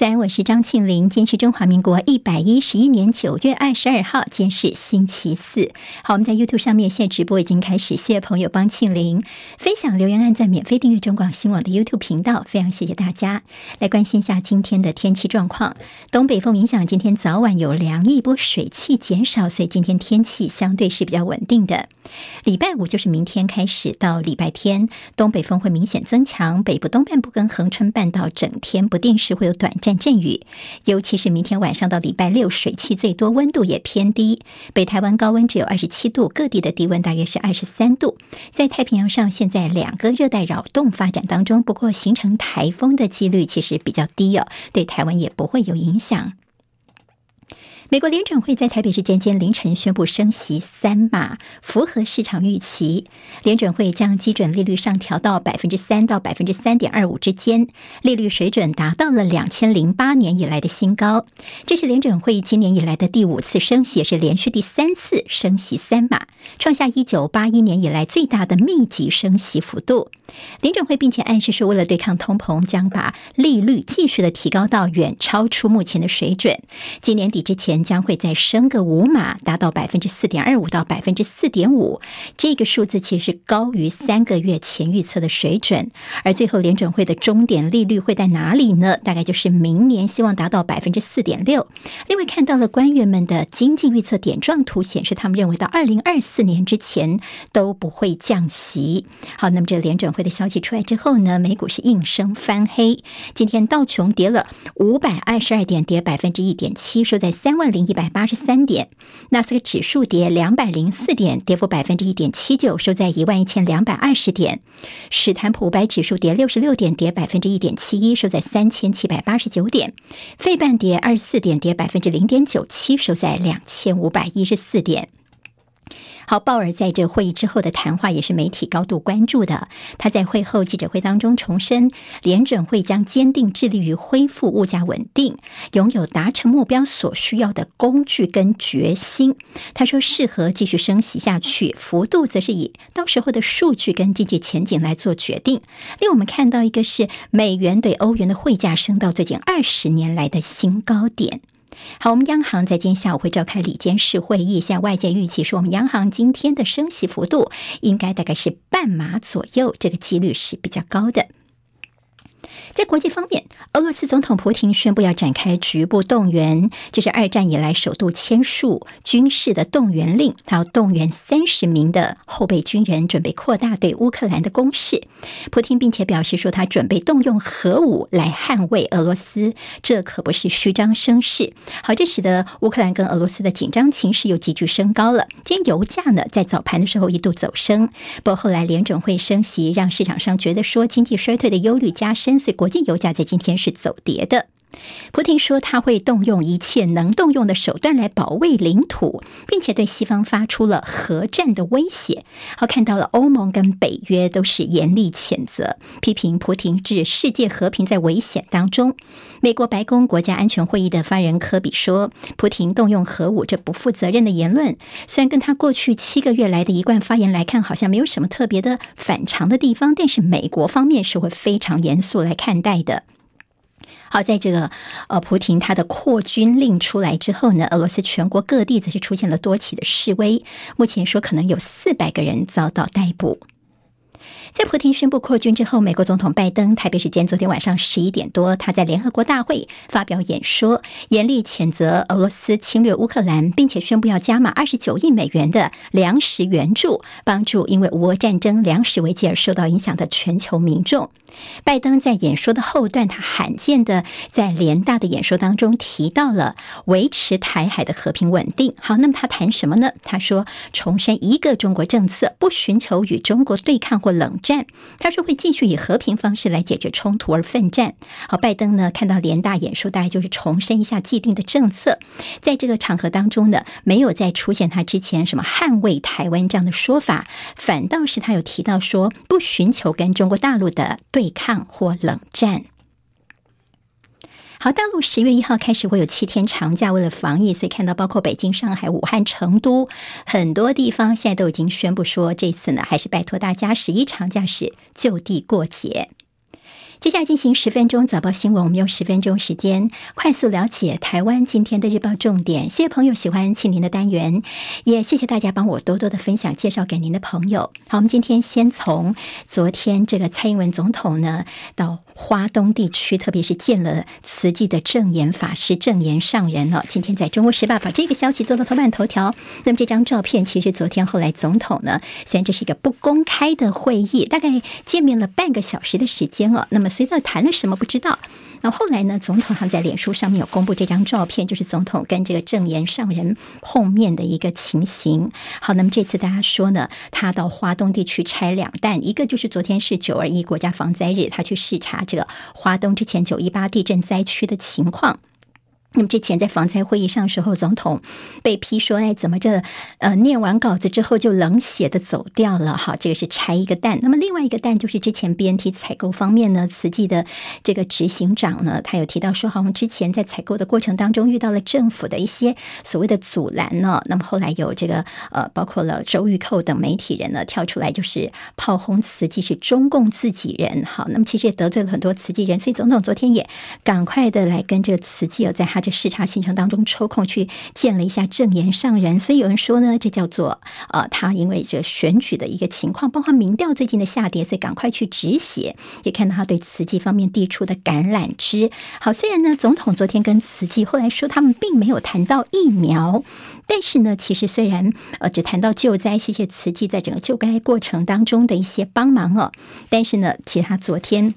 早安，我是张庆玲。今天是中华民国一百一十一年九月二十二号，今天是星期四。好，我们在 YouTube 上面现在直播已经开始，谢谢朋友帮庆玲分享留言、按赞、免费订阅中广新网的 YouTube 频道，非常谢谢大家。来关心一下今天的天气状况，东北风影响，今天早晚有凉一，波水汽减少，所以今天天气相对是比较稳定的。礼拜五就是明天开始到礼拜天，东北风会明显增强，北部东半部跟恒春半岛整天不定时会有短暂。阵雨，尤其是明天晚上到礼拜六，水汽最多，温度也偏低。北台湾高温只有二十七度，各地的低温大约是二十三度。在太平洋上，现在两个热带扰动发展当中，不过形成台风的几率其实比较低哦，对台湾也不会有影响。美国联准会在台北时间今凌晨宣布升息三码，符合市场预期。联准会将基准利率上调到百分之三到百分之三点二五之间，利率水准达到了两千零八年以来的新高。这是联准会今年以来的第五次升息，也是连续第三次升息三码，创下一九八一年以来最大的密集升息幅度。联准会并且暗示说，为了对抗通膨，将把利率继续的提高到远超出目前的水准。今年底之前。将会再升个五码，达到百分之四点二五到百分之四点五，这个数字其实是高于三个月前预测的水准。而最后联准会的终点利率会在哪里呢？大概就是明年希望达到百分之四点六。另外看到了官员们的经济预测点状图，显示他们认为到二零二四年之前都不会降息。好，那么这联准会的消息出来之后呢，美股是应声翻黑。今天道琼跌了五百二十二点，跌百分之一点七，收在三万。零一百八十三点，纳斯克指数跌两百零四点，跌幅百分之一点七九，收在一万一千两百二十点。史坦普五百指数跌六十六点，跌百分之一点七一，收在三千七百八十九点。费半跌二十四点，跌百分之零点九七，收在两千五百一十四点。好，鲍尔在这会议之后的谈话也是媒体高度关注的。他在会后记者会当中重申，联准会将坚定致力于恢复物价稳定，拥有达成目标所需要的工具跟决心。他说，适合继续升息下去，幅度则是以到时候的数据跟经济前景来做决定。令我们看到一个是美元对欧元的汇价升到最近二十年来的新高点。好，我们央行在今天下午会召开里监事会议，现在外界预期说，我们央行今天的升息幅度应该大概是半码左右，这个几率是比较高的。在国际方面，俄罗斯总统普京宣布要展开局部动员，这是二战以来首度签署军事的动员令，他要动员三十名的后备军人，准备扩大对乌克兰的攻势。普京并且表示说，他准备动用核武来捍卫俄罗斯，这可不是虚张声势。好，这使得乌克兰跟俄罗斯的紧张情势又急剧升高了。今天油价呢，在早盘的时候一度走升，不过后来联准会升息，让市场上觉得说经济衰退的忧虑加深，所以国际油价在今天是走跌的。普京说他会动用一切能动用的手段来保卫领土，并且对西方发出了核战的威胁。好，看到了欧盟跟北约都是严厉谴责，批评普京置世界和平在危险当中。美国白宫国家安全会议的发言人科比说，普京动用核武这不负责任的言论，虽然跟他过去七个月来的一贯发言来看，好像没有什么特别的反常的地方，但是美国方面是会非常严肃来看待的。好，在这个呃，普廷他的扩军令出来之后呢，俄罗斯全国各地则是出现了多起的示威，目前说可能有四百个人遭到逮捕。在普京宣布扩军之后，美国总统拜登台北时间昨天晚上十一点多，他在联合国大会发表演说，严厉谴责俄罗斯侵略乌克兰，并且宣布要加码二十九亿美元的粮食援助，帮助因为俄乌战争粮食危机而受到影响的全球民众。拜登在演说的后段，他罕见的在联大的演说当中提到了维持台海的和平稳定。好，那么他谈什么呢？他说重申一个中国政策，不寻求与中国对抗或冷战。他说会继续以和平方式来解决冲突而奋战。好，拜登呢看到联大演说，大概就是重申一下既定的政策。在这个场合当中呢，没有再出现他之前什么捍卫台湾这样的说法，反倒是他有提到说不寻求跟中国大陆的对抗或冷战。好，大陆十月一号开始会有七天长假，为了防疫，所以看到包括北京、上海、武汉、成都很多地方现在都已经宣布说，这次呢还是拜托大家十一长假时就地过节。接下来进行十分钟早报新闻，我们用十分钟时间快速了解台湾今天的日报重点。谢谢朋友喜欢庆林的单元，也谢谢大家帮我多多的分享介绍给您的朋友。好，我们今天先从昨天这个蔡英文总统呢到花东地区，特别是见了慈济的证言法师、证言上人了。今天在中国时报把这个消息做到头版头条。那么这张照片其实昨天后来总统呢，虽然这是一个不公开的会议，大概见面了半个小时的时间哦。那么随着谈了什么不知道。那后来呢，总统还在脸书上面有公布这张照片，就是总统跟这个证言上人碰面的一个情形。好，那么这次大家说呢，他到华东地区拆两弹，一个就是昨天是九二一国家防灾日，他去视察这个华东之前九一八地震灾区的情况。那么之前在防灾会议上时候，总统被批说：“哎，怎么这呃念完稿子之后就冷血的走掉了？”哈，这个是拆一个蛋。那么另外一个蛋就是之前 BNT 采购方面呢，慈济的这个执行长呢，他有提到说，好像之前在采购的过程当中遇到了政府的一些所谓的阻拦呢。那么后来有这个呃，包括了周玉蔻等媒体人呢跳出来，就是炮轰慈济是中共自己人。好，那么其实也得罪了很多慈济人，所以总统昨天也赶快的来跟这个慈济在他。这视察行程当中抽空去见了一下证言上人，所以有人说呢，这叫做呃，他因为这选举的一个情况，包括民调最近的下跌，所以赶快去止血。也看到他对慈济方面递出的橄榄枝。好，虽然呢，总统昨天跟慈济后来说他们并没有谈到疫苗，但是呢，其实虽然呃只谈到救灾，谢谢慈济在整个救灾过程当中的一些帮忙哦，但是呢，其实他昨天。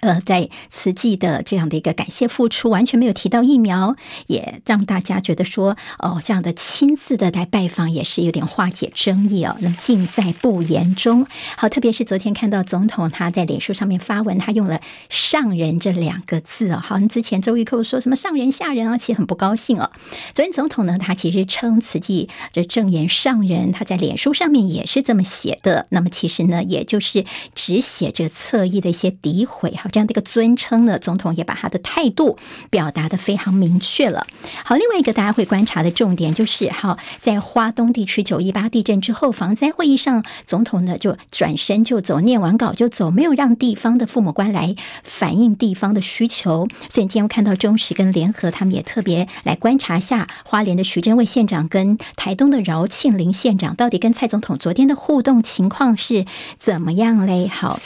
呃，在慈济的这样的一个感谢付出，完全没有提到疫苗，也让大家觉得说，哦，这样的亲自的来拜访也是有点化解争议哦。那么尽在不言中。好，特别是昨天看到总统他在脸书上面发文，他用了“上人”这两个字哦。好像之前周玉蔻说什么上人下人啊，其实很不高兴哦。昨天总统呢，他其实称慈济的证言上人，他在脸书上面也是这么写的。那么其实呢，也就是只写着侧翼的一些诋毁哈。这样的一个尊称呢，总统也把他的态度表达得非常明确了。好，另外一个大家会观察的重点就是，好，在花东地区九一八地震之后，防灾会议上，总统呢就转身就走，念完稿就走，没有让地方的父母官来反映地方的需求。所以今天我看到中时跟联合他们也特别来观察下花莲的徐榛蔚县长跟台东的饶庆林县长到底跟蔡总统昨天的互动情况是怎么样嘞？好。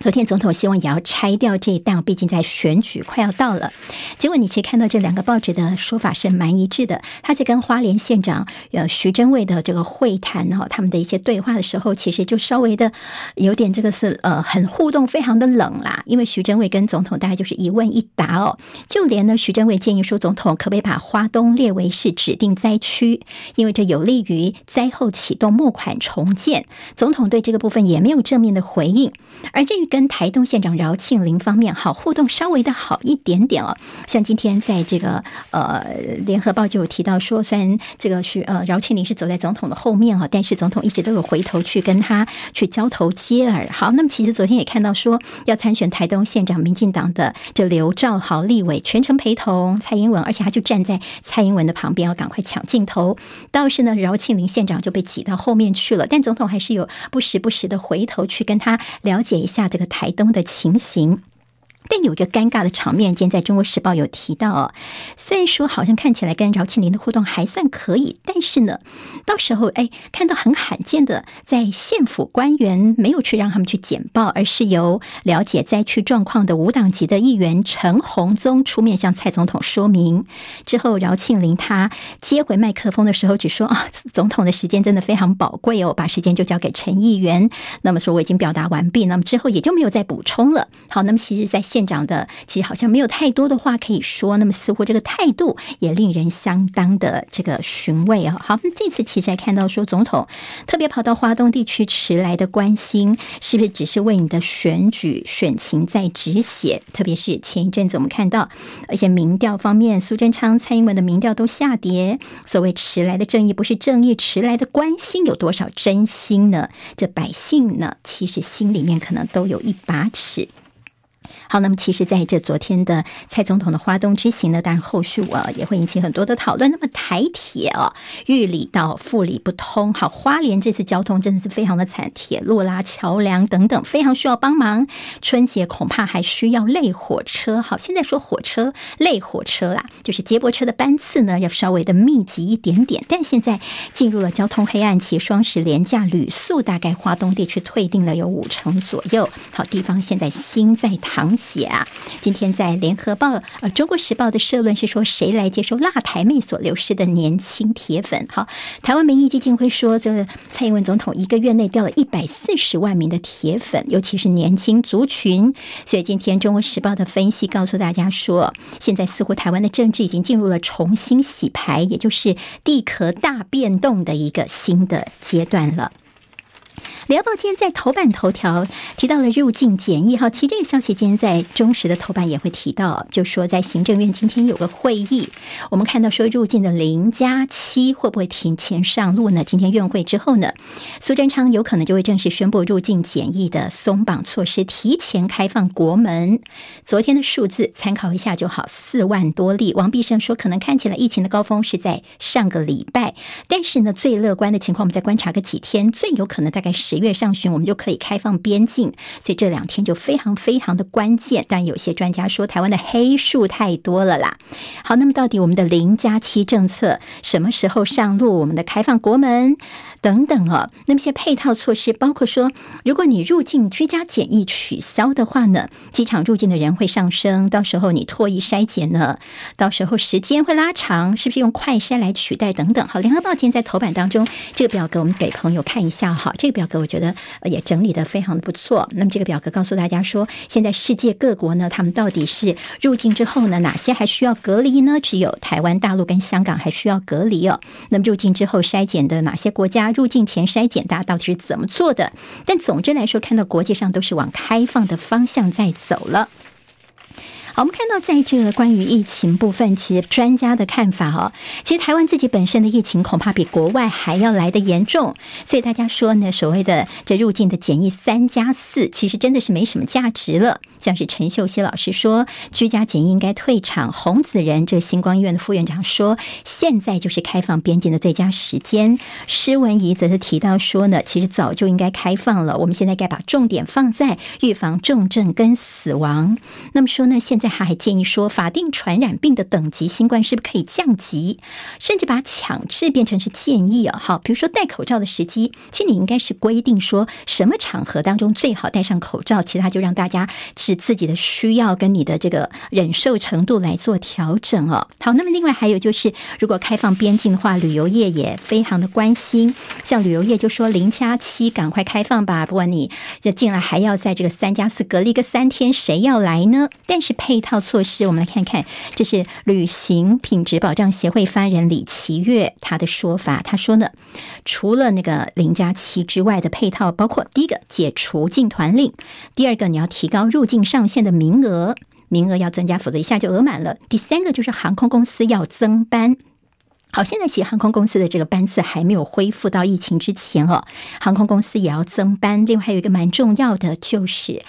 昨天总统希望也要拆掉这一档，毕竟在选举快要到了。结果你其实看到这两个报纸的说法是蛮一致的。他在跟花莲县长呃徐榛蔚的这个会谈哈，他们的一些对话的时候，其实就稍微的有点这个是呃很互动，非常的冷啦。因为徐榛蔚跟总统大概就是一问一答哦。就连呢徐榛蔚建议说，总统可不可以把花东列为是指定灾区，因为这有利于灾后启动募款重建。总统对这个部分也没有正面的回应，而这。跟台东县长饶庆铃方面好互动，稍微的好一点点哦。像今天在这个呃联合报就有提到说，虽然这个是呃饶庆铃是走在总统的后面啊，但是总统一直都有回头去跟他去交头接耳。好，那么其实昨天也看到说要参选台东县长，民进党的这刘兆豪立委全程陪同蔡英文，而且他就站在蔡英文的旁边，要赶快抢镜头。倒是呢，饶庆铃县长就被挤到后面去了，但总统还是有不时不时的回头去跟他了解一下这个台东的情形。但有一个尴尬的场面，今天在中国时报有提到哦。虽然说好像看起来跟饶庆林的互动还算可以，但是呢，到时候哎，看到很罕见的，在县府官员没有去让他们去简报，而是由了解灾区状况的无党籍的议员陈鸿宗出面向蔡总统说明。之后，饶庆林他接回麦克风的时候，只说啊，总统的时间真的非常宝贵哦，把时间就交给陈议员。那么说我已经表达完毕，那么之后也就没有再补充了。好，那么其实，在县长的其实好像没有太多的话可以说，那么似乎这个态度也令人相当的这个寻味啊。好，那这次其实还看到说，总统特别跑到华东地区迟来的关心，是不是只是为你的选举选情在止血？特别是前一阵子我们看到，而且民调方面，苏贞昌、蔡英文的民调都下跌。所谓迟来的正义不是正义，迟来的关心有多少真心呢？这百姓呢，其实心里面可能都有一把尺。好，那么其实在这昨天的蔡总统的花东之行呢，当然后续啊也会引起很多的讨论。那么台铁哦，玉里到富里不通，好，花莲这次交通真的是非常的惨，铁路啦、桥梁等等非常需要帮忙。春节恐怕还需要累火车，好，现在说火车累火车啦，就是接驳车的班次呢要稍微的密集一点点。但现在进入了交通黑暗期，双十连假旅宿大概花东地区退订了有五成左右，好，地方现在心在淌血啊。今天在联合报、呃中国时报的社论是说，谁来接收辣台妹所流失的年轻铁粉？好，台湾民意基金会说，这个蔡英文总统一个月内掉了一百四十万名的铁粉，尤其是年轻族群。所以今天中国时报的分析告诉大家说，现在似乎台湾的政治已经进入了重新洗牌，也就是地壳大变动的一个新的阶段了。联合报今天在头版头条提到了入境检疫，哈，其实这个消息今天在中时的头版也会提到，就说在行政院今天有个会议，我们看到说入境的零加七会不会提前上路呢？今天院会之后呢，苏贞昌有可能就会正式宣布入境检疫的松绑措施，提前开放国门。昨天的数字参考一下就好，四万多例。王必胜说，可能看起来疫情的高峰是在上个礼拜，但是呢，最乐观的情况，我们再观察个几天，最有可能大概是。十月上旬，我们就可以开放边境，所以这两天就非常非常的关键。但有些专家说，台湾的黑数太多了啦。好，那么到底我们的零加七政策什么时候上路？我们的开放国门等等哦，那么些配套措施，包括说，如果你入境居家检疫取消的话呢，机场入境的人会上升，到时候你唾液筛检呢，到时候时间会拉长，是不是用快筛来取代等等？好，联合报今天在头版当中，这个表格我们给朋友看一下哈，这个表格。我觉得也整理得非常不错。那么这个表格告诉大家说，现在世界各国呢，他们到底是入境之后呢，哪些还需要隔离呢？只有台湾、大陆跟香港还需要隔离哦。那么入境之后筛检的哪些国家？入境前筛检，大家到底是怎么做的？但总之来说，看到国际上都是往开放的方向在走了。好，我们看到在这个关于疫情部分，其实专家的看法哦，其实台湾自己本身的疫情恐怕比国外还要来得严重，所以大家说呢，所谓的这入境的检疫三加四，其实真的是没什么价值了。像是陈秀熙老师说，居家检疫应该退场。洪子仁这星光医院的副院长说，现在就是开放边境的最佳时间。施文仪则是提到说呢，其实早就应该开放了，我们现在该把重点放在预防重症跟死亡。那么说呢，现在。他还建议说，法定传染病的等级，新冠是不是可以降级，甚至把强制变成是建议啊？好，比如说戴口罩的时机，其实你应该是规定说什么场合当中最好戴上口罩，其他就让大家是自己的需要跟你的这个忍受程度来做调整哦。好，那么另外还有就是，如果开放边境的话，旅游业也非常的关心，像旅游业就说零加七赶快开放吧，不管你这进来还要在这个三加四隔离个三天，谁要来呢？但是配。配套措施，我们来看看，这是旅行品质保障协会发言人李奇月他的说法。他说呢，除了那个零加七之外的配套，包括第一个解除进团令，第二个你要提高入境上限的名额，名额要增加，否则一下就额满了。第三个就是航空公司要增班。好，现在其实航空公司的这个班次还没有恢复到疫情之前哦，航空公司也要增班。另外还有一个蛮重要的就是。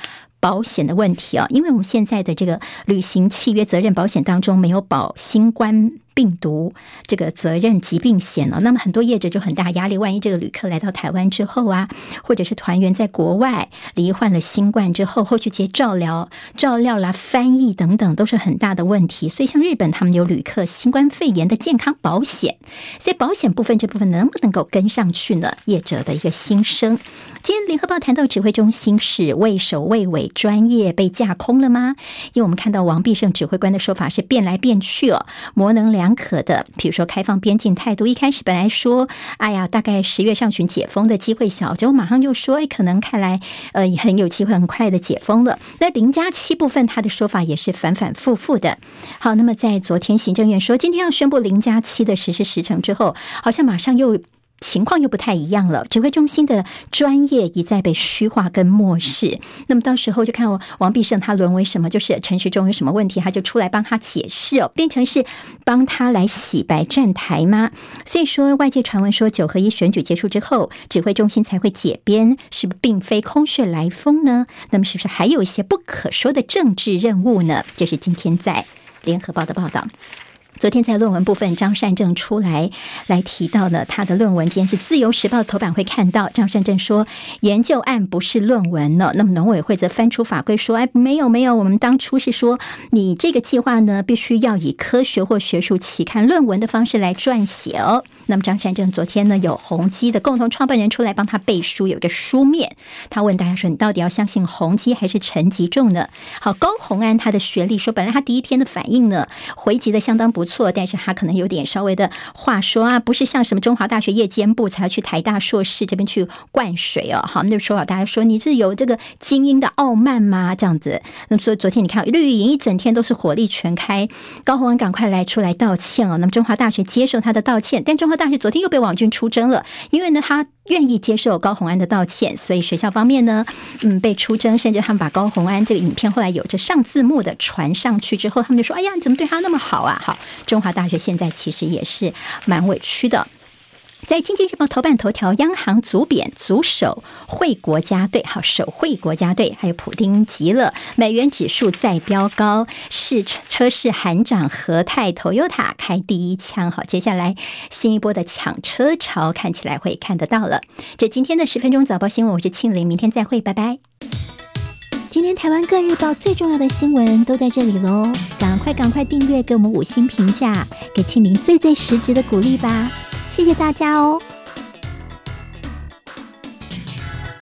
保险的问题啊，因为我们现在的这个旅行契约责任保险当中没有保新冠病毒这个责任疾病险了，那么很多业者就很大压力。万一这个旅客来到台湾之后啊，或者是团员在国外罹患了新冠之后，后续接照料、照料啦、翻译等等，都是很大的问题。所以像日本，他们有旅客新冠肺炎的健康保险，所以保险部分这部分能不能够跟上去呢？业者的一个心声。今天联合报谈到指挥中心是畏首畏尾，专业被架空了吗？因为我们看到王必胜指挥官的说法是变来变去哦，模棱两。两可的，比如说开放边境态度，一开始本来说，哎呀，大概十月上旬解封的机会小，结果马上又说，哎，可能看来，呃，很有机会很快的解封了。那零加七部分，他的说法也是反反复复的。好，那么在昨天行政院说，今天要宣布零加七的实施时程之后，好像马上又。情况又不太一样了。指挥中心的专业一再被虚化跟漠视，那么到时候就看王必胜他沦为什么，就是陈时中有什么问题，他就出来帮他解释哦，变成是帮他来洗白站台吗？所以说外界传闻说九合一选举结束之后，指挥中心才会解编，是不并非空穴来风呢？那么是不是还有一些不可说的政治任务呢？这是今天在联合报的报道。昨天在论文部分，张善政出来来提到了他的论文。今天是《自由时报》头版会看到张善政说，研究案不是论文呢。那么农委会则翻出法规说，哎，没有没有，我们当初是说你这个计划呢，必须要以科学或学术期刊论文的方式来撰写哦。那么张善政昨天呢，有宏基的共同创办人出来帮他背书，有一个书面，他问大家说，你到底要相信宏基还是陈吉仲呢？好，高虹安他的学历说，本来他第一天的反应呢，回击的相当不。错，但是他可能有点稍微的话说啊，不是像什么中华大学夜间部才要去台大硕士这边去灌水哦。好，那时候大家说你是有这个精英的傲慢吗？这样子，那么所以昨天你看绿营一整天都是火力全开，高虹安赶快来出来道歉哦。那么中华大学接受他的道歉，但中华大学昨天又被网军出征了，因为呢他。愿意接受高红安的道歉，所以学校方面呢，嗯，被出征，甚至他们把高红安这个影片后来有着上字幕的传上去之后，他们就说：“哎呀，你怎么对他那么好啊？”好，中华大学现在其实也是蛮委屈的。在《经济日报》头版头条，央行组贬组守会国家队，好，守汇国家队，还有普丁急了，美元指数再飙高，是车市喊涨，和泰、Toyota 开第一枪，好，接下来新一波的抢车潮看起来会看得到了。这今天的十分钟早报新闻，我是庆玲，明天再会，拜拜。今天台湾各日报最重要的新闻都在这里喽，赶快赶快订阅，给我们五星评价，给庆玲最最实质的鼓励吧。谢谢大家哦。